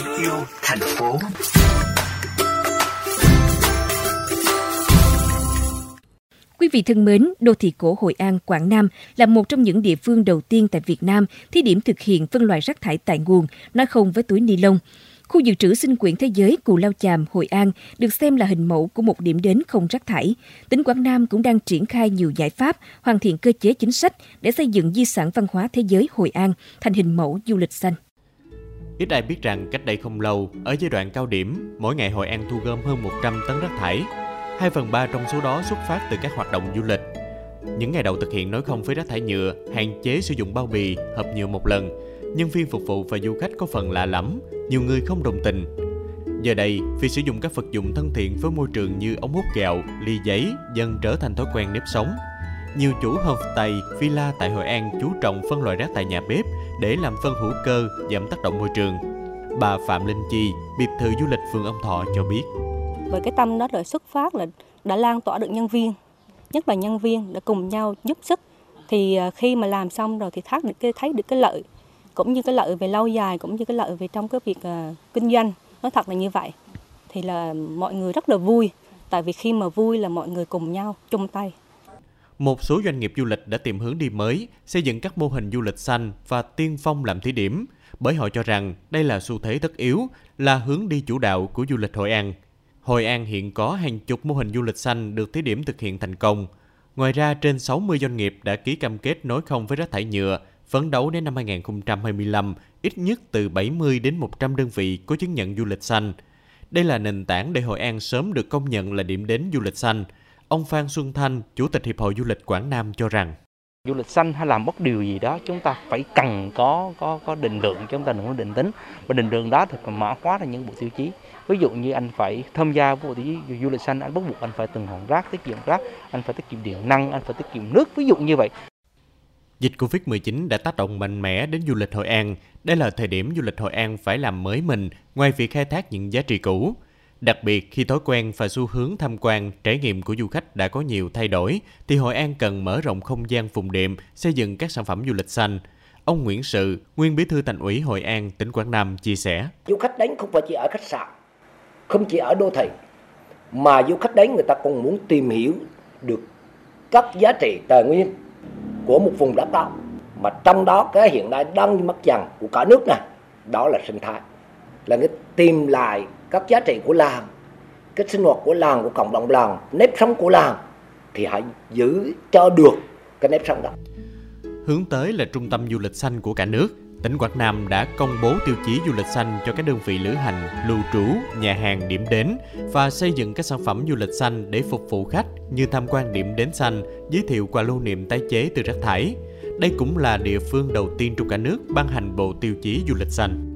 em yêu thành phố. Quý vị thân mến, đô thị cổ Hội An, Quảng Nam là một trong những địa phương đầu tiên tại Việt Nam thí điểm thực hiện phân loại rác thải tại nguồn, nói không với túi ni lông. Khu dự trữ sinh quyển thế giới Cù Lao Chàm, Hội An được xem là hình mẫu của một điểm đến không rác thải. Tỉnh Quảng Nam cũng đang triển khai nhiều giải pháp, hoàn thiện cơ chế chính sách để xây dựng di sản văn hóa thế giới Hội An thành hình mẫu du lịch xanh. Ít ai biết rằng cách đây không lâu, ở giai đoạn cao điểm, mỗi ngày Hội An thu gom hơn 100 tấn rác thải. 2 phần 3 trong số đó xuất phát từ các hoạt động du lịch. Những ngày đầu thực hiện nói không với rác thải nhựa, hạn chế sử dụng bao bì, hộp nhựa một lần, nhân viên phục vụ và du khách có phần lạ lẫm, nhiều người không đồng tình. Giờ đây, việc sử dụng các vật dụng thân thiện với môi trường như ống hút gạo, ly giấy dần trở thành thói quen nếp sống. Nhiều chủ homestay, villa tại Hội An chú trọng phân loại rác tại nhà bếp để làm phân hữu cơ, giảm tác động môi trường. Bà Phạm Linh Chi, biệt thự du lịch phường Ông Thọ cho biết. Với cái tâm đó là xuất phát là đã lan tỏa được nhân viên, nhất là nhân viên đã cùng nhau giúp sức thì à, khi mà làm xong rồi thì thấy được cái thấy được cái lợi cũng như cái lợi về lâu dài cũng như cái lợi về trong cái việc uh, kinh doanh nói thật là như vậy thì là mọi người rất là vui tại vì khi mà vui là mọi người cùng nhau chung tay một số doanh nghiệp du lịch đã tìm hướng đi mới, xây dựng các mô hình du lịch xanh và tiên phong làm thí điểm, bởi họ cho rằng đây là xu thế tất yếu, là hướng đi chủ đạo của du lịch Hội An. Hội An hiện có hàng chục mô hình du lịch xanh được thí điểm thực hiện thành công. Ngoài ra, trên 60 doanh nghiệp đã ký cam kết nối không với rác thải nhựa, phấn đấu đến năm 2025 ít nhất từ 70 đến 100 đơn vị có chứng nhận du lịch xanh. Đây là nền tảng để Hội An sớm được công nhận là điểm đến du lịch xanh. Ông Phan Xuân Thanh, Chủ tịch Hiệp hội Du lịch Quảng Nam cho rằng du lịch xanh hay làm bất điều gì đó chúng ta phải cần có có có định lượng chúng ta đừng có định tính và định lượng đó thì phải mã hóa ra những bộ tiêu chí ví dụ như anh phải tham gia bộ tiêu chí du lịch xanh anh bắt buộc anh phải từng hòn rác tiết kiệm rác anh phải tiết kiệm điện năng anh phải tiết kiệm nước ví dụ như vậy Dịch Covid-19 đã tác động mạnh mẽ đến du lịch Hội An. Đây là thời điểm du lịch Hội An phải làm mới mình, ngoài việc khai thác những giá trị cũ. Đặc biệt khi thói quen và xu hướng tham quan, trải nghiệm của du khách đã có nhiều thay đổi, thì Hội An cần mở rộng không gian vùng đệm, xây dựng các sản phẩm du lịch xanh. Ông Nguyễn Sự, nguyên bí thư thành ủy Hội An, tỉnh Quảng Nam chia sẻ. Du khách đến không phải chỉ ở khách sạn, không chỉ ở đô thị, mà du khách đến người ta còn muốn tìm hiểu được các giá trị tài nguyên của một vùng đất đó mà trong đó cái hiện nay đang mất dần của cả nước này đó là sinh thái là cái tìm lại các giá trị của làng cái sinh hoạt của làng của cộng đồng làng nếp sống của làng thì hãy giữ cho được cái nếp sống đó hướng tới là trung tâm du lịch xanh của cả nước tỉnh Quảng Nam đã công bố tiêu chí du lịch xanh cho các đơn vị lữ hành, lưu trú, nhà hàng điểm đến và xây dựng các sản phẩm du lịch xanh để phục vụ khách như tham quan điểm đến xanh, giới thiệu quà lưu niệm tái chế từ rác thải. Đây cũng là địa phương đầu tiên trong cả nước ban hành bộ tiêu chí du lịch xanh.